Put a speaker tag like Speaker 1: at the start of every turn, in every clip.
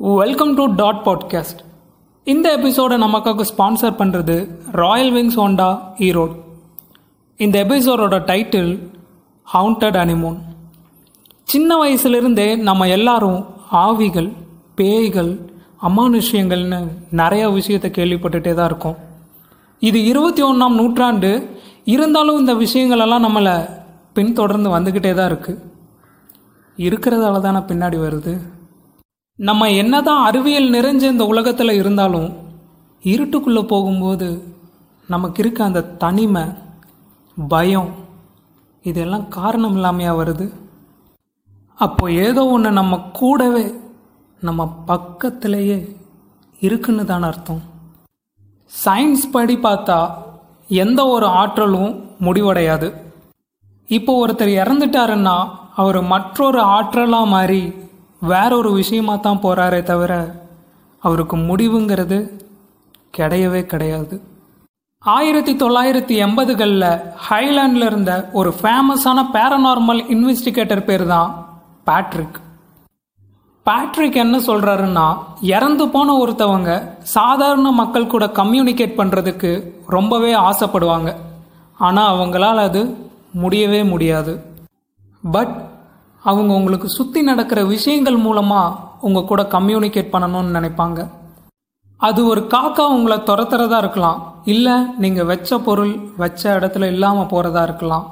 Speaker 1: Welcome to dot podcast இந்த எபிசோடை நமக்காக ஸ்பான்சர் பண்ணுறது ராயல் விங்ஸ் ஹோண்டா ஈரோடு இந்த எபிசோடோட டைட்டில் ஹவுண்டட் அனிமோன் சின்ன வயசுலேருந்தே நம்ம எல்லாரும் ஆவிகள் பேய்கள் அமானுஷ்யங்கள்னு நிறைய விஷயத்தை கேள்விப்பட்டுட்டே தான் இருக்கோம். இது இருபத்தி ஒன்றாம் நூற்றாண்டு. இருந்தாலும் இந்த விஷயங்களெல்லாம் நம்மளை பின்தொடர்ந்து வந்துக்கிட்டே தான் இருக்குது இருக்கிறதால தானே பின்னாடி வருது? நம்ம என்னதான் அறிவியல் நிறைஞ்ச இந்த உலகத்தில் இருந்தாலும் இருட்டுக்குள்ளே போகும்போது நமக்கு இருக்க அந்த தனிமை பயம் இதெல்லாம் காரணம் இல்லாமையா வருது? அப்போ ஏதோ ஒன்று நம்ம கூடவே நம்ம பக்கத்திலேயே இருக்குன்னு தானே அர்த்தம். சயின்ஸ் படி பார்த்தா எந்த ஒரு ஆற்றலும் முடிவடையாது. இப்போ ஒருத்தர் இறந்துட்டாருன்னா அவர் மற்றொரு ஆற்றலாக மாறி வேற ஒரு விஷயமாக தான் போகிறாரே தவிர அவருக்கு முடிவுங்கிறது கிடையவே கிடையாது. ஆயிரத்தி தொள்ளாயிரத்தி எண்பதுகளில் ஹைலாண்டில் இருந்த ஒரு ஃபேமஸான பேரநார்மல் இன்வெஸ்டிகேட்டர் பேர் தான் பேட்ரிக் பேட்ரிக் என்ன சொல்கிறாருன்னா இறந்து போன ஒருத்தவங்க சாதாரண மக்கள் கூட கம்யூனிகேட் பண்ணுறதுக்கு ரொம்பவே ஆசைப்படுவாங்க. ஆனால் அவங்களால் அது முடியவே முடியாது. பட் அவங்க உங்களுக்கு சுற்றி நடக்கிற விஷயங்கள் மூலமாக உங்கள் கூட கம்யூனிகேட் பண்ணணும்னு நினைப்பாங்க. அது ஒரு காக்கா உங்களை துரத்துறதா இருக்கலாம். இல்லை நீங்கள் வச்ச பொருள் வச்ச இடத்துல இல்லாமல் போகிறதா இருக்கலாம்.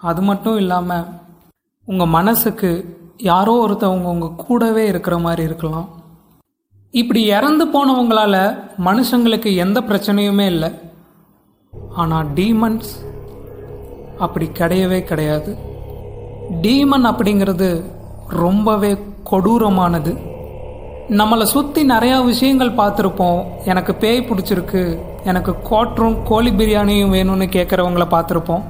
Speaker 1: அது மட்டும் இல்லாமல் உங்கள் மனசுக்கு யாரோ ஒருத்தவங்க உங்கள் கூடவே இருக்கிற மாதிரி இருக்கலாம். இப்படி இறந்து போனவங்களால மனுஷங்களுக்கு எந்த பிரச்சனையுமே இல்லை. ஆனால் டீமன்ஸ் அப்படி கிடையவே கிடையாது. டீமன் அப்படிங்கிறது ரொம்பவே கொடூரமானது. நம்மளை சுற்றி நிறையா விஷயங்கள் பார்த்துருப்போம். எனக்கு பேய் பிடிச்சிருக்கு. எனக்கு கோட்ரும் கோழி பிரியாணியும் வேணும்னு கேட்குறவங்கள பார்த்துருப்போம்.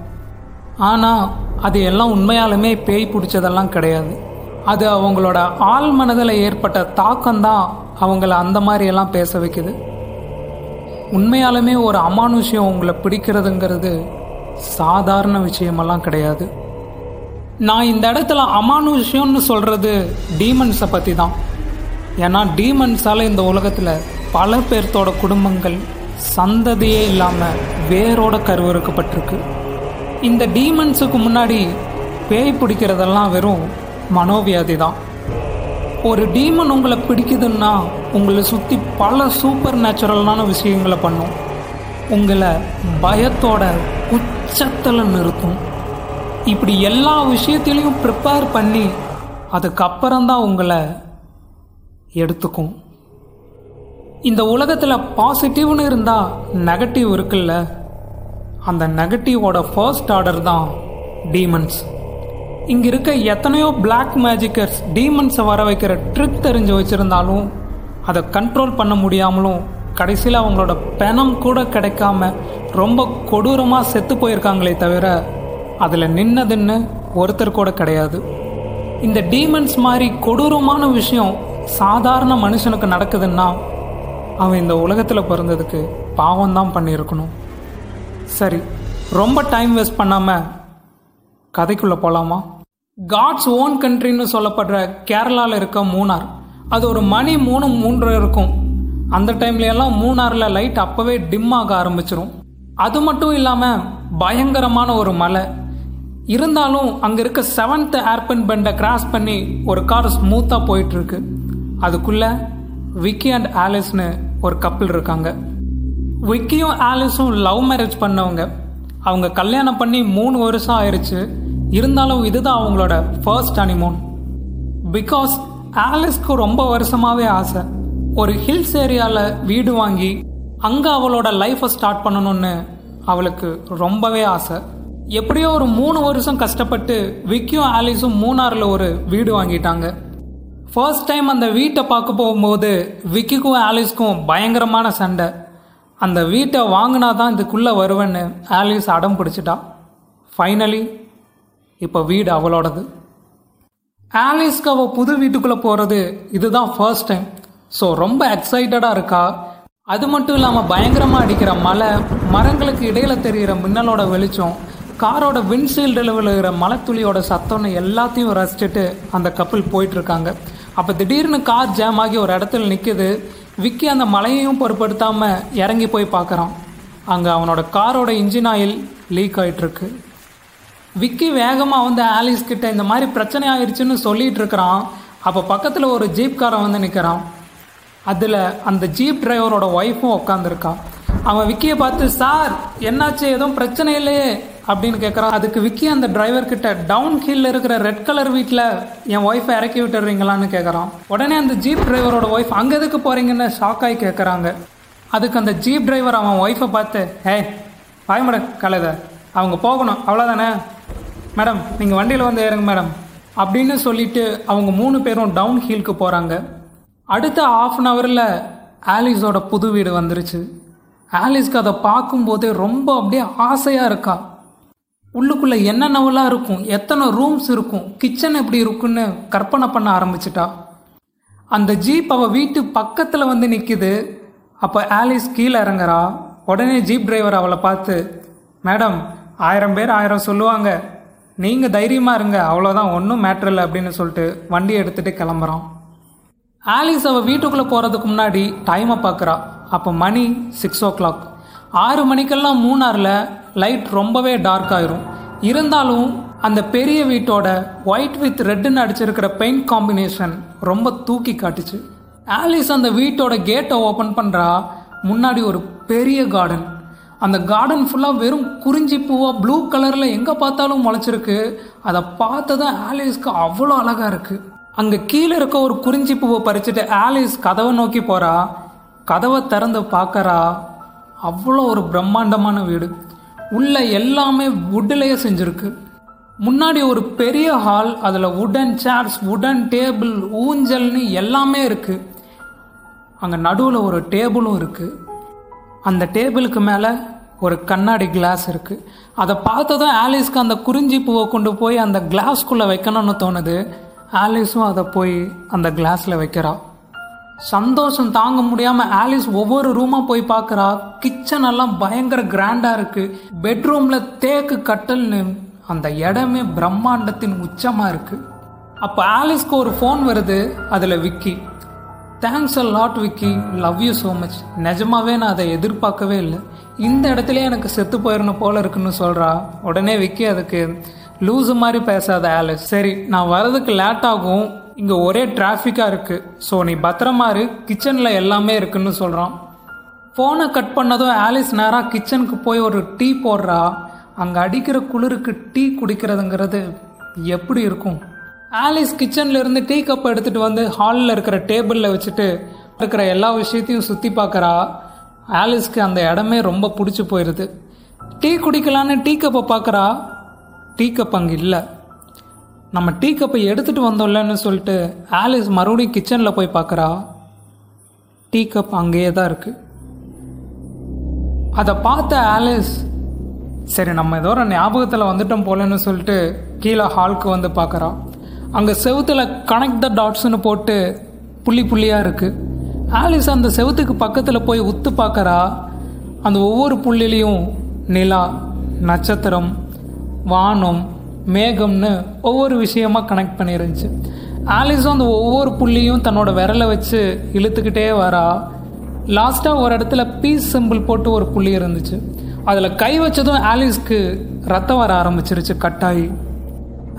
Speaker 1: ஆனால் அது எல்லாம் உண்மையாலுமே பேய் பிடிச்சதெல்லாம் கிடையாது. அது அவங்களோட ஆள் மனதில் ஏற்பட்ட தாக்கம்தான் அவங்கள அந்த மாதிரியெல்லாம் பேச வைக்குது. உண்மையாலுமே ஒரு அமானுஷ்யம் உங்களை பிடிக்கிறதுங்கிறது சாதாரண விஷயமெல்லாம் கிடையாது. நான் இந்த இடத்துல அமானுஷ்யம்னு சொல்கிறது டீமன்ஸை பற்றி தான் ஏன்னா டீமன்ஸால் இந்த உலகத்தில் பல பேர்த்தோட குடும்பங்கள் சந்ததியே இல்லாமல் வேரோட கருவறுக்கப்பட்டிருக்கு. இந்த டீமன்ஸுக்கு முன்னாடி பேய் பிடிக்கிறதெல்லாம் வெறும் மனோவியாதி தான் ஒரு டீமன் உங்களை பிடிக்குதுன்னா உங்களை சுற்றி பல சூப்பர் நேச்சுரலான விஷயங்களை பண்ணும். உங்களை பயத்தோட உச்சத்தில் நிறுத்தும். இப்படி எல்லா விஷயத்திலையும் ப்ரிப்பேர் பண்ணி அதுக்கப்புறம்தான் உங்களை எடுத்துக்கும். இந்த உலகத்தில் பாசிட்டிவ்னு இருந்தால் நெகட்டிவ் இருக்குல்ல? அந்த நெகட்டிவோட ஃபர்ஸ்ட் ஆர்டர் தான் டீமன்ஸ் இங்கே இருக்க எத்தனையோ பிளாக் மேஜிக்கர்ஸ் டீமன்ஸை வர வைக்கிற ட்ரிக் தெரிஞ்சு வச்சுருந்தாலும் அதை கண்ட்ரோல் பண்ண முடியாமலும் கடைசியில் அவங்களோட பணம் கூட கிடைக்காம ரொம்ப கொடூரமாக செத்து போயிருக்காங்களே தவிர அதில் நின்னதுன்னு ஒருத்தர் கூட கிடையாது. இந்த டீமன்ஸ் மாதிரி கொடூரமான விஷயம் சாதாரண மனுஷனுக்கு நடக்குதுன்னா அவன் இந்த உலகத்தில் பிறந்ததுக்கு பாவம் தான் பண்ணியிருக்கணும். சரி ரொம்ப டைம் வேஸ்ட் பண்ணாமல் கதைக்குள்ளே போகலாமா காட்ஸ் ஓன் கண்ட்ரின்னு சொல்லப்படுற கேரளாவில் இருக்க மூணார் அது ஒரு மணி மூணு மூன்று இருக்கும். அந்த டைம்லையெல்லாம் மூணாரில் லைட் அப்போவே டிம் ஆக ஆரம்பிச்சிரும். அது மட்டும் இல்லாமல் பயங்கரமான ஒரு மலை இருந்தாலும் அங்கே இருக்க செவன்த் ஏர்பன் பெண்டை கிராஸ் பண்ணி ஒரு கார் ஸ்மூத்தாக போயிட்டுருக்கு. அதுக்குள்ளே விக்கி அண்ட் ஆலிஸ்னு ஒரு கப்பிள் இருக்காங்க. விக்கியும் ஆலிஸும் லவ் மேரேஜ் பண்ணவங்க. அவங்க கல்யாணம் பண்ணி மூணு வருஷம் ஆயிடுச்சு இருந்தாலும் இதுதான் அவங்களோட ஃபர்ஸ்ட் அனிமோன் பிகாஸ் ஆலிஸ்க்கு ரொம்ப வருஷமாவே ஆசை. ஒரு ஹில்ஸ் ஏரியாவில் வீடு வாங்கி அங்கே அவளோட லைஃப்பை ஸ்டார்ட் பண்ணணும்னு அவளுக்கு ரொம்பவே ஆசை. எப்படியோ ஒரு மூணு வருஷம் கஷ்டப்பட்டு விக்கியும் ஆலிஸும் மூணாரில் ஒரு வீடு வாங்கிட்டாங்க. ஃபர்ஸ்ட் டைம் அந்த வீட்டை பார்க்க போகும்போது விக்கிக்கும் ஆலிஸ்க்கும் பயங்கரமான சண்டை. அந்த வீட்டை வாங்கினா தான் இதுக்குள்ளே வருவேன்னு ஆலிஸ் அடம் பிடிச்சிட்டா. ஃபைனலி இப்போ வீடு அவளோடது. ஆலிஸ்க்கு அவள் புது வீட்டுக்குள்ளே போகிறது இதுதான் ஃபர்ஸ்ட் டைம் ஸோ ரொம்ப எக்ஸைட்டடாக இருக்கா? அது மட்டும் இல்லாமல் பயங்கரமாக அடிக்கிற மலை மரங்களுக்கு இடையில் தெரிகிற மின்னலோட வெளிச்சம் காரோட விண்ட்ஷீல்டில் விழுகிற மலைத்துளியோட சத்தம்னு எல்லாத்தையும் ரசிச்சுட்டு அந்த கப்பல் போயிட்டுருக்காங்க. அப்போ திடீர்னு கார் ஜாம் ஆகி ஒரு இடத்துல நிற்குது விக்கி அந்த மலையையும் பொருட்படுத்தாமல் இறங்கி போய் பார்க்குறான். அங்கே அவனோட காரோட இன்ஜின் ஆயில் லீக் ஆகிட்டுருக்கு விக்கி வேகமாக வந்து ஆலிஸ் கிட்ட இந்த மாதிரி பிரச்சனை ஆயிடுச்சுன்னு சொல்லிட்டு இருக்கிறான். அப்போ பக்கத்தில் ஒரு ஜீப் காரை வந்து நிற்கிறான் அதில் அந்த ஜீப் டிரைவரோட ஒய்ஃபும் உட்காந்துருக்கான் அவன் விக்கியை பார்த்து சார் என்னாச்சு? எதுவும் பிரச்சனை இல்லையே. அப்படின்னு கேட்குறான் அதுக்கு விக்கி அந்த டிரைவர் கிட்ட டவுன் ஹில்ல இருக்கிற ரெட் கலர் வீட்டில் என் ஒய்ஃபை இறக்கி விட்டுறீங்களான்னு கேட்குறான் உடனே அந்த ஜீப் டிரைவரோட ஒய்ஃப் அங்கே எதுக்கு போகிறீங்கன்னு ஷாக் ஆகி கேட்குறாங்க அதுக்கு அந்த ஜீப் டிரைவர் அவன் ஒய்ஃபை பார்த்து ஏய் பாய் மேடம் கலத அவங்க போகணும். அவ்வளோதானே மேடம் நீங்கள் வண்டியில் வந்து ஏறுங்க மேடம். அப்படின்னு சொல்லிட்டு அவங்க மூணு பேரும் டவுன் ஹில்க்கு போகிறாங்க அடுத்த ஆஃப் அன் ஹவரில் ஆலிஸோட புது வீடு வந்துருச்சு. ஆலிஸ்க்கு அதை பார்க்கும்போதே ரொம்ப அப்படியே ஆசையாக இருக்கா. உள்ளுக்குள்ளே என்னென்னவெல்லாம் இருக்கும்? எத்தனை ரூம்ஸ் இருக்கும்? கிச்சன் எப்படி இருக்குன்னு கற்பனை பண்ண ஆரம்பிச்சிட்டா. அந்த ஜீப் அவள் வீட்டு பக்கத்தில் வந்து நிற்கிது அப்போ ஆலிஸ் கீழே இறங்குறா. உடனே ஜீப் டிரைவர் அவளை பார்த்து மேடம் ஆயிரம் பேர் ஆயிரம் சொல்லுவாங்க. நீங்கள் தைரியமாக இருங்க. அவ்வளோதான் ஒன்றும் மேட்ரு இல்லை அப்படின்னு சொல்லிட்டு வண்டி எடுத்துகிட்டு கிளம்புறான். ஆலிஸ் அவள் வீட்டுக்குள்ளே போகிறதுக்கு முன்னாடி டைமை பார்க்குறா. அப்போ மணி சிக்ஸ் ஓ கிளாக் ஆறு மணிக்கெல்லாம் மூணாரில் லைட் ரொம்பவே டார்க் ஆயிரும். இருந்தாலும் அந்த பெரிய வீட்டோட ஒயிட் வித் ரெட்டுன்னு அடிச்சிருக்கிற பெயிண்ட் காம்பினேஷன் ரொம்ப தூக்கி காட்டுச்சு. ஆலிஸ் அந்த வீட்டோட கேட்டை ஓப்பன் பண்ணுறா முன்னாடி ஒரு பெரிய கார்டன் அந்த கார்டன் ஃபுல்லாக வெறும் குறிஞ்சி பூவாக ப்ளூ கலரில் எங்கே பார்த்தாலும் முளைச்சிருக்கு. அதை பார்த்ததும் ஆலிஸ்க்கு அவ்வளோ அழகாக இருக்குது அங்கே கீழே இருக்க ஒரு குறிஞ்சி பூவை பறிச்சுட்டு ஆலிஸ் கதவை நோக்கி போகிறா கதவை திறந்து பார்க்கறா. அவ்வளோ ஒரு பிரம்மாண்டமான வீடு. உள்ள எல்லாமே வுட்டிலேயே செஞ்சுருக்கு. முன்னாடி ஒரு பெரிய ஹால் அதில் வுடன் சேர்ஸ் வுடன் டேபிள் ஊஞ்சல்னு எல்லாமே இருக்குது அங்கே நடுவில் ஒரு டேபிளும் இருக்குது அந்த டேபிளுக்கு மேலே ஒரு கண்ணாடி கிளாஸ் இருக்குது அதை பார்த்ததும் ஆலிஸ்க்கு அந்த குறிஞ்சி பூவை கொண்டு போய் அந்த கிளாஸ்க்குள்ளே வைக்கணும்னு தோணுது. ஆலிஸும் அதை போய் அந்த கிளாஸில் வைக்கிறா. சந்தோஷம் தாங்க முடியாமல் ஆலிஸ் ஒவ்வொரு ரூமாக போய் பார்க்குறா. கிச்சன் எல்லாம் பயங்கர கிராண்டா இருக்குது பெட்ரூமில் தேக்கு கட்டல்னு அந்த இடமே பிரம்மாண்டத்தின் உச்சமாக இருக்குது அப்போ ஆலிஸ்க்கு ஒரு ஃபோன் வருது அதில் Vicky. Thanks a lot Vicky. Love you so much நிஜமாவே நான் அதை எதிர்பார்க்கவே இல்லை. இந்த இடத்துல எனக்கு செத்து போயிடணும் போல இருக்குன்னு சொல்கிறா உடனே விக்கி அதுக்கு லூஸு மாதிரி பேசாத ஆலிஸ் சரி நான் வரதுக்கு லேட் ஆகும். இங்கே ஒரே டிராஃபிக்காக இருக்குது ஸோ நீ பத்திரமா இரு கிச்சனில் எல்லாமே இருக்குன்னு சொல்கிறான் ஃபோனை கட் பண்ணதும் ஆலிஸ் நேராக கிச்சனுக்கு போய் ஒரு டீ போடுறா. அங்கே அடிக்கிற குளிருக்கு டீ குடிக்கிறதுங்கிறது எப்படி இருக்கும்? ஆலிஸ் கிச்சனில் இருந்து டீ கப் எடுத்துகிட்டு வந்து ஹாலில் இருக்கிற டேபிளில் வச்சுட்டு இருக்கிற எல்லா விஷயத்தையும் சுற்றி பார்க்குறா ஆலிஸ்க்கு அந்த இடமே ரொம்ப பிடிச்சி போயிடுது டீ குடிக்கலான்னு டீ கப்பை பார்க்குறா டீ கப் அங்கே இல்லை. நம்ம டீ கப்பை எடுத்துகிட்டு வந்தோம்லன்னு சொல்லிட்டு ஆலிஸ் மறுபடியும் கிச்சனில் போய் பார்க்குறா. டீ கப் அங்கேயே தான் இருக்குது அதை பார்த்த ஆலிஸ் சரி நம்ம ஏதோ ஒரு ஞாபகத்தில் வந்துட்டோம் போலன்னு சொல்லிட்டு கீழே ஹாலுக்கு வந்து பார்க்குறா. அங்கே செவுத்தில் கனெக்ட் த டாட்ஸ்னு போட்டு புள்ளி புள்ளியாக இருக்குது ஆலிஸ் அந்த செவுத்துக்கு பக்கத்தில் போய் உத்து பார்க்குறா. அந்த ஒவ்வொரு புள்ளிலையும் நிலா நட்சத்திரம் வானம் மேகம்னு ஒவ்வொரு விஷயமா கனெக்ட் பண்ணிருந்துச்சு. ஆலிஸும் அந்த ஒவ்வொரு புள்ளியும் தன்னோட விரலை வச்சு இழுத்துக்கிட்டே வரா. லாஸ்ட்டாக ஒரு இடத்துல பீஸ் சிம்பிள் போட்டு ஒரு புள்ளி இருந்துச்சு. அதில் கை வச்சதும் ஆலிஸ்க்கு ரத்தம் வர ஆரம்பிச்சிருச்சு கட்டாயி.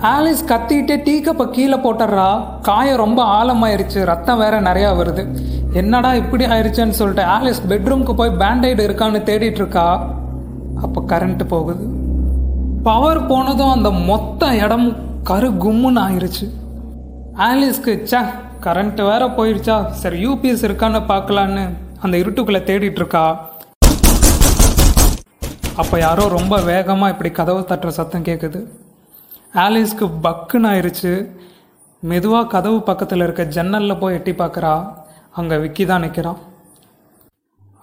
Speaker 1: ஆலிஸ் கத்திட்டு டீ கப்பை கீழே போட்டுடுறா காயம் ரொம்ப ஆழமாயிருச்சு ரத்தம் வேற நிறையா வருது. என்னடா இப்படி ஆயிடுச்சுன்னு சொல்லிட்டு ஆலிஸ் பெட்ரூம்க்கு போய் பேண்டைடு இருக்கான்னு தேடிட்டு இருக்கா. அப்போ கரண்ட்டு போகுது. பவர் போனதும் அந்த மொத்த இடமும் கரு கும்முன்னு ஆயிடுச்சு ஆலிஸ்க்கு சே கரண்ட் வேற போயிடுச்சா சரி யூபிஎஸ் இருக்கான்னு பார்க்கலான்னு அந்த இருட்டுக்குள்ளே தேடிட்டு இருக்கா அப்போ யாரோ ரொம்ப வேகமாக இப்படி கதவு தட்டுற சத்தம் கேட்குது ஆலிஸ்க்கு பக்குன்னு ஆயிடுச்சு மெதுவாக கதவு பக்கத்தில் இருக்க ஜன்னலில் போய் எட்டி பார்க்குறா அங்கே விக்கி தான் நிற்கிறான்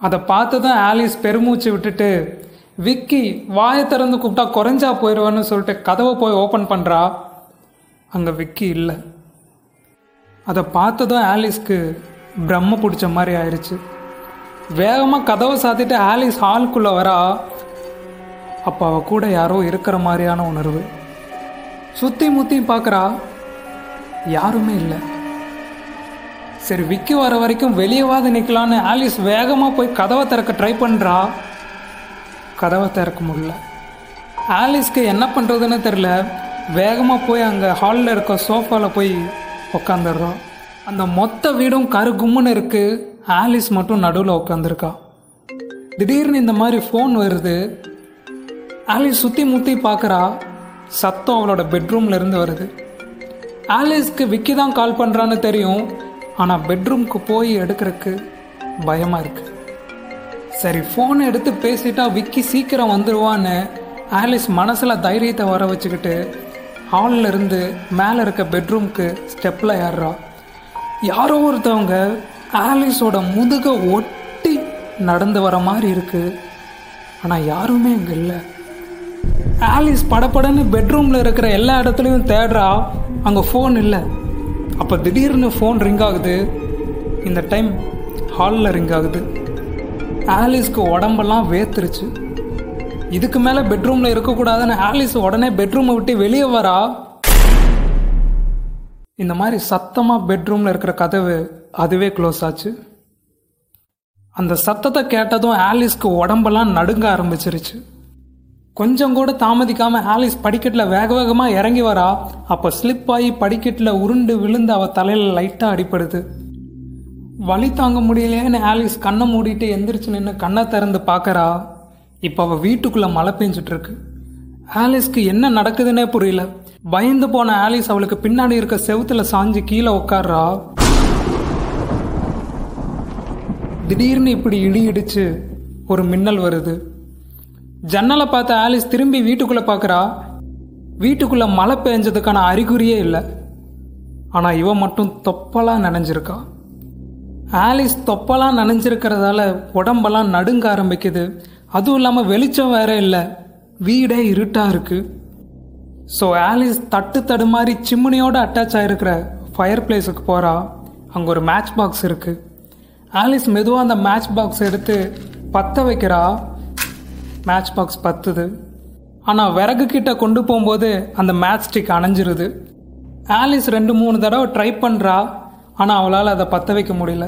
Speaker 1: அதை பார்த்து தான் ஆலிஸ் பெருமூச்சு விட்டுட்டு விக்கி வாயை திறந்து கூப்பிட்டா குறைஞ்சா போயிடுவேன்னு சொல்லிட்டு கதவை போய் ஓப்பன் பண்ணுறா அங்கே விக்கி இல்லை. அதை பார்த்ததும் ஆலிஸ்க்கு பிரம்ம பிடிச்ச மாதிரி ஆயிடுச்சு வேகமாக கதவை சாத்திட்டு ஆலிஸ் ஹால்குள்ளே வரா. அப்போ அவள் கூட யாரோ இருக்கிற மாதிரியான உணர்வு. சுற்றி முற்றி பார்க்குறா. யாருமே இல்லை. சரி விக்கி வர வரைக்கும் வெளியவாது நிற்கலான்னு ஆலிஸ் வேகமாக போய் கதவை திறக்க ட்ரை பண்ணுறா கதவை திறக்க முடியல. ஆலிஸ்க்கு என்ன பண்ணுறதுன்னு தெரில வேகமாக போய் அங்கே ஹாலில் இருக்க சோஃபாவில் போய் உக்காந்துடுறோம். அந்த மொத்த வீடும் கரு கும்முன்னு இருக்குது ஆலிஸ் மட்டும் நடுவில் உட்காந்துருக்கா திடீர்னு இந்த மாதிரி ஃபோன் வருது. ஆலிஸ் சுற்றி முற்றி பார்க்குறா சத்தம் அவளோட பெட்ரூம்ல இருந்து வருது. ஆலிஸ்க்கு விக்கி தான் கால் பண்ணுறான்னு தெரியும். ஆனால் பெட்ரூம்க்கு போய் எடுக்கிறதுக்கு பயமாக இருக்குது சரி ஃபோனை எடுத்து பேசிட்டா விக்கி சீக்கிரம் வந்துடுவான்னு ஆலிஸ் மனசில் தைரியத்தை வர வச்சுக்கிட்டு ஹாலில் இருந்து மேலே இருக்க பெட்ரூம்க்கு ஸ்டெப்பில் ஏறுறா. யாரோ ஒருத்தவங்க ஆலிஸோட முதுக ஒட்டி நடந்து வர மாதிரி இருக்குது ஆனால் யாருமே இங்கே இல்லை. ஆலிஸ் படப்படன்னு பெட்ரூமில் இருக்கிற எல்லா இடத்துலையும் தேடுறா. அங்கே ஃபோன் இல்லை. அப்போ திடீர்னு ஃபோன் ரிங் ஆகுது. இந்த டைம் ஹாலில் ரிங் ஆகுது. ஆலிஸ்க்கு உடம்பெல்லாம் வேத்துருச்சு. இதுக்கு மேலே பெட்ரூமில் இருக்கக்கூடாதுன்னு ஆலிஸ் உடனே பெட்ரூமை விட்டு வெளியே வரா. இந்த மாதிரி சத்தமாக பெட்ரூமில் இருக்கிற கதவு அதுவே க்ளோஸ் ஆச்சு. அந்த சத்தத்தை கேட்டதும் ஆலிஸ்க்கு உடம்பெல்லாம் நடுங்க ஆரம்பிச்சிருச்சு. கொஞ்சம் கூட தாமதிக்காமல் ஆலிஸ் படிக்கட்டில் வேக வேகமாக இறங்கி வரா. அப்போ ஸ்லிப் ஆகி படிக்கட்டில் உருண்டு விழுந்து அவள் தலையில் லைட்டாக அடிப்படுது வழி தாங்க முடியலையேன்னு ஆலிஸ் கண்ணை மூடிட்டு எந்திரிச்சு நின்று கண்ணை திறந்து பார்க்கறா. இப்போ அவள் வீட்டுக்குள்ளே மழை பெஞ்சிட்டு இருக்கு ஆலிஸ்க்கு என்ன நடக்குதுன்னே புரியல. பயந்து போன ஆலிஸ் அவளுக்கு பின்னாடி இருக்க செவுத்துல சாஞ்சு கீழே உட்காடுறா திடீர்னு இப்படி இடி இடிச்சு ஒரு மின்னல் வருது. ஜன்னலை பார்த்த ஆலிஸ் திரும்பி வீட்டுக்குள்ளே பார்க்குறா. வீட்டுக்குள்ளே மழை பெஞ்சதுக்கான அறிகுறியே இல்லை. ஆனால் இவன் மட்டும் தொப்பலாக நனைஞ்சிருக்கா. ஆலிஸ் தொப்பலாம் நனைஞ்சிருக்கிறதால உடம்பெல்லாம் நடுங்க ஆரம்பிக்குது. அதுவும் இல்லாமல் வெளிச்சம் வேற இல்லை. வீடே இருட்டாக இருக்குது ஸோ ஆலிஸ் தட்டு தடு மாதிரி சிம்முனியோடு அட்டாச் ஆகிருக்கிற ஃபயர் பிளேஸுக்கு போகிறா அங்கே ஒரு மேட்ச் பாக்ஸ் இருக்குது ஆலிஸ் மெதுவாக அந்த மேட்ச் பாக்ஸ் எடுத்து பற்ற வைக்கிறா. மேட்ச் பாக்ஸ் பத்துது. ஆனால் விறகு கிட்ட கொண்டு போகும்போது அந்த மேட்ச் ஸ்டிக் அணைஞ்சிருது. ஆலிஸ் ரெண்டு மூணு தடவை ட்ரை பண்ணுறா ஆனால் அவளால் அதை பற்ற வைக்க முடியல.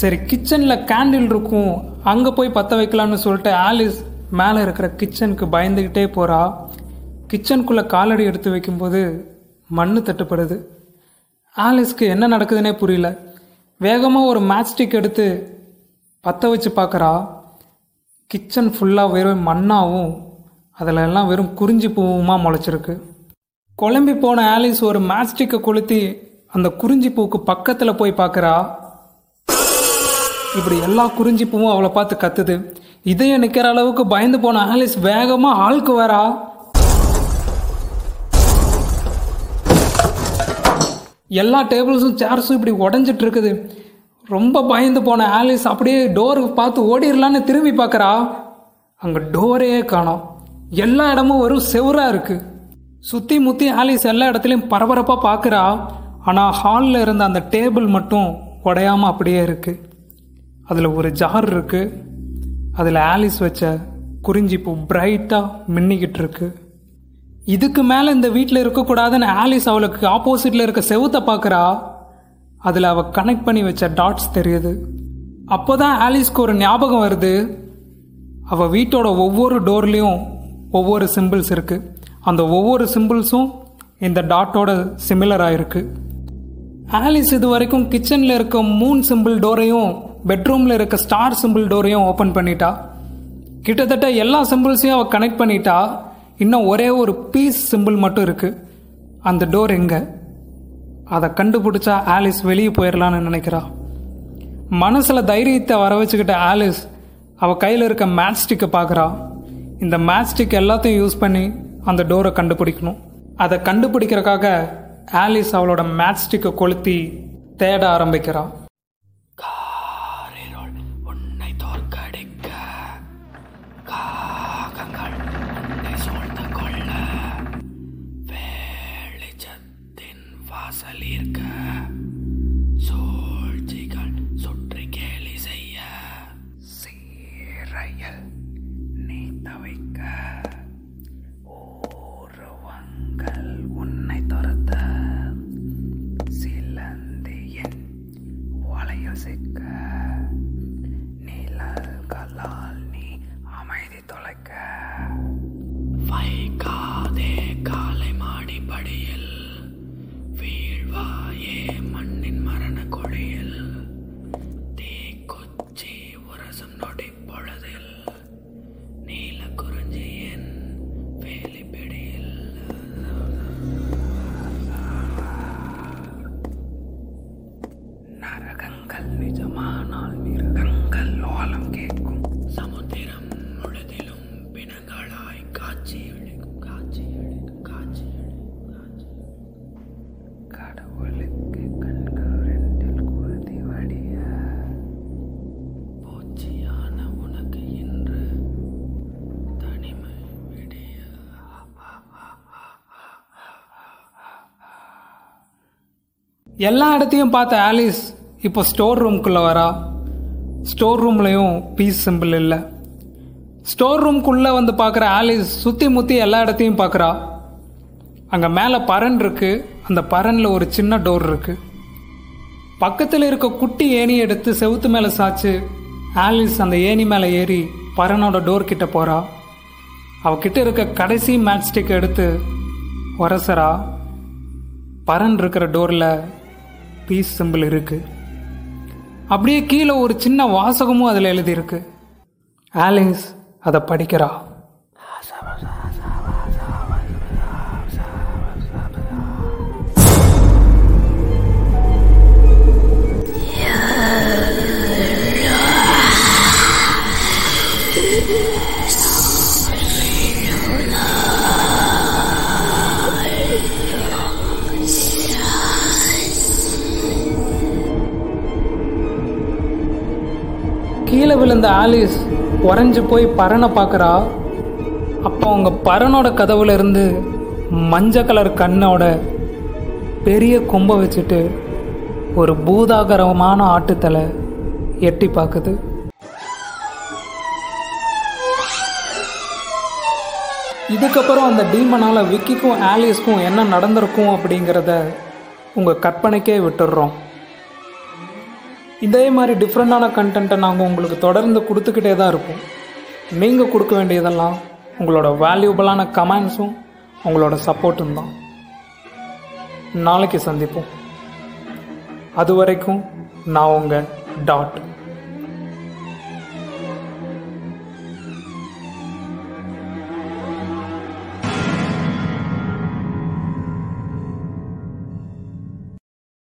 Speaker 1: சரி கிச்சனில் கேண்டில் இருக்கும். அங்கே போய் பற்ற வைக்கலாம்னு சொல்லிட்டு ஆலிஸ் மேலே இருக்கிற கிச்சனுக்கு பயந்துக்கிட்டே போகிறா கிச்சனுக்குள்ளே காலடி எடுத்து வைக்கும்போது மண் தட்டுப்படுது. ஆலிஸ்க்கு என்ன நடக்குதுன்னே புரியல. வேகமாக ஒரு மேட்ச்ஸ்டிக் எடுத்து பற்ற வச்சு பார்க்குறா கிச்சன் ஃபுல்லாக வெறும் மண்ணாகவும் அதில் எல்லாம் வெறும் குறிஞ்சி பூவுமா முளைச்சிருக்கு. குழம்பி போன ஆலிஸ் ஒரு மேட்ச்ஸ்டிக்கை கொளுத்தி அந்த குறிஞ்சி பூவுக்கு பக்கத்தில் போய் பார்க்குறா இப்படி எல்லா குறிஞ்சி பூவும் அவளை பார்த்து கத்துது. இதயம் நிற்கிற அளவுக்கு பயந்து போன ஆலிஸ் வேகமாக ஆளுக்கு வரா. எல்லா டேபிள்ஸும் சேர்ஸும் இப்படி உடஞ்சிட்டு இருக்குது. ரொம்ப பயந்து போன ஆலிஸ் அப்படியே டோருக்கு பார்த்து ஓடிடலான்னு திரும்பி பார்க்குறா அங்கே டோரே காணோம். எல்லா இடமும் ஒரு செவராக இருக்குது சுற்றி முற்றி ஆலிஸ் எல்லா இடத்துலையும் பரபரப்பாக பார்க்குறா ஆனால் ஹாலில் இருந்த அந்த டேபிள் மட்டும் உடையாமல் அப்படியே இருக்குது அதில் ஒரு ஜார் இருக்குது அதில் ஆலிஸ் வச்ச குறிஞ்சி பூ பிரைட்டாக மின்னிக்கிட்டு இருக்கு. இதுக்கு மேலே இந்த வீட்டில் இருக்கக்கூடாதுன்னு ஆலிஸ் அவளுக்கு ஆப்போசிட்டில் இருக்க செவுத்தை பார்க்குறா அதில் அவள் கனெக்ட் பண்ணி வச்ச டாட்ஸ் தெரியுது. அப்போ தான் ஆலிஸ்க்கு ஒரு ஞாபகம் வருது. அவள் வீட்டோட ஒவ்வொரு டோர்லேயும் ஒவ்வொரு சிம்பிள்ஸ் இருக்குது அந்த ஒவ்வொரு சிம்பிள்ஸும் இந்த டாட்டோட சிமிலராக இருக்குது ஆலிஸ் இது வரைக்கும் கிச்சனில் இருக்க மூன் சிம்பிள் டோரையும் பெட்ரூமில் இருக்க ஸ்டார் சிம்பிள் டோரையும் ஓப்பன் பண்ணிட்டா. கிட்டத்தட்ட எல்லா சிம்பிள்ஸையும் அவள் கனெக்ட் பண்ணிட்டா. இன்னும் ஒரே ஒரு பீஸ் சிம்பிள் மட்டும் இருக்குது அந்த டோர் எங்கே? அதை கண்டுபிடிச்சா ஆலிஸ் வெளியே போயிடலான்னு நினைக்கிறா. மனசில் தைரியத்தை வர வச்சுக்கிட்ட ஆலிஸ் அவள் கையில் இருக்க மேட்ஸ்டிக்கை பார்க்குறா இந்த மேட்ஸ்டிக் எல்லாத்தையும் யூஸ் பண்ணி அந்த டோரை கண்டுபிடிக்கணும். அதை கண்டுபிடிக்கிறக்காக ஆலிஸ் அவளோட மேட்ச் ஸ்டிக்கை கொளுத்தி தேட
Speaker 2: ஆரம்பிக்கிறான்.
Speaker 1: எல்லா இடத்தையும் பார்த்த ஆலிஸ் இப்போ ஸ்டோர் ரூம்குள்ளே வரா. ஸ்டோர் ரூம்லையும் பீஸ் சிம்பிள் இல்லை. ஸ்டோர் ரூம்குள்ளே வந்து பார்க்குற ஆலிஸ் சுற்றி முற்றி எல்லா இடத்தையும் பார்க்குறா. அங்கே மேலே பரன் இருக்குது அந்த பரனில் ஒரு சின்ன டோர் இருக்கு. பக்கத்தில் இருக்க குட்டி ஏணி எடுத்து செவுத்து மேலே சாச்சு ஆலிஸ் அந்த ஏணி மேலே ஏறி பரனோட டோர் கிட்ட போகிறா அவகிட்ட இருக்க கடைசி மேட்ச் ஸ்டிக் எடுத்து உரசரா பரன் இருக்கிற டோரில் பீஸ் சிம்பிள் இருக்கு. அப்படியே கீழே ஒரு சின்ன வாசகமும் அதில் எழுதியிருக்கு. ஆலிஸ் அதை படிக்கிறா. இருந்த ஆலிஸ் உறைஞ்சு போய் பறனை பார்க்குறா? அப்போ அவங்க பறனோட கதவுல இருந்து மஞ்சள் கலர் கண்ணோட பெரிய கொம்பை வச்சுட்டு ஒரு பூதாகரமான ஆட்டுத்தலை எட்டி பார்க்குது. இதுக்கப்புறம் அந்த டீமனால் விக்கிக்கும் ஆலிஸ்க்கும் என்ன நடந்திருக்கும் அப்படிங்கிறத உங்கள் கற்பனைக்கே விட்டுடுறோம். இதே மாதிரி டிஃப்ரெண்ட்டான கண்டென்ட்டை நாங்கள் உங்களுக்கு தொடர்ந்து கொடுத்துக்கிட்டே தான் இருப்போம் நீங்கள் கொடுக்க வேண்டியதெல்லாம் உங்களோட வேல்யூபிளான கமெண்ட்ஸும் உங்களோட சப்போர்ட்டும் தான். நாளைக்கு சந்திப்போம். அது வரைக்கும் நான் உங்கள் டாட்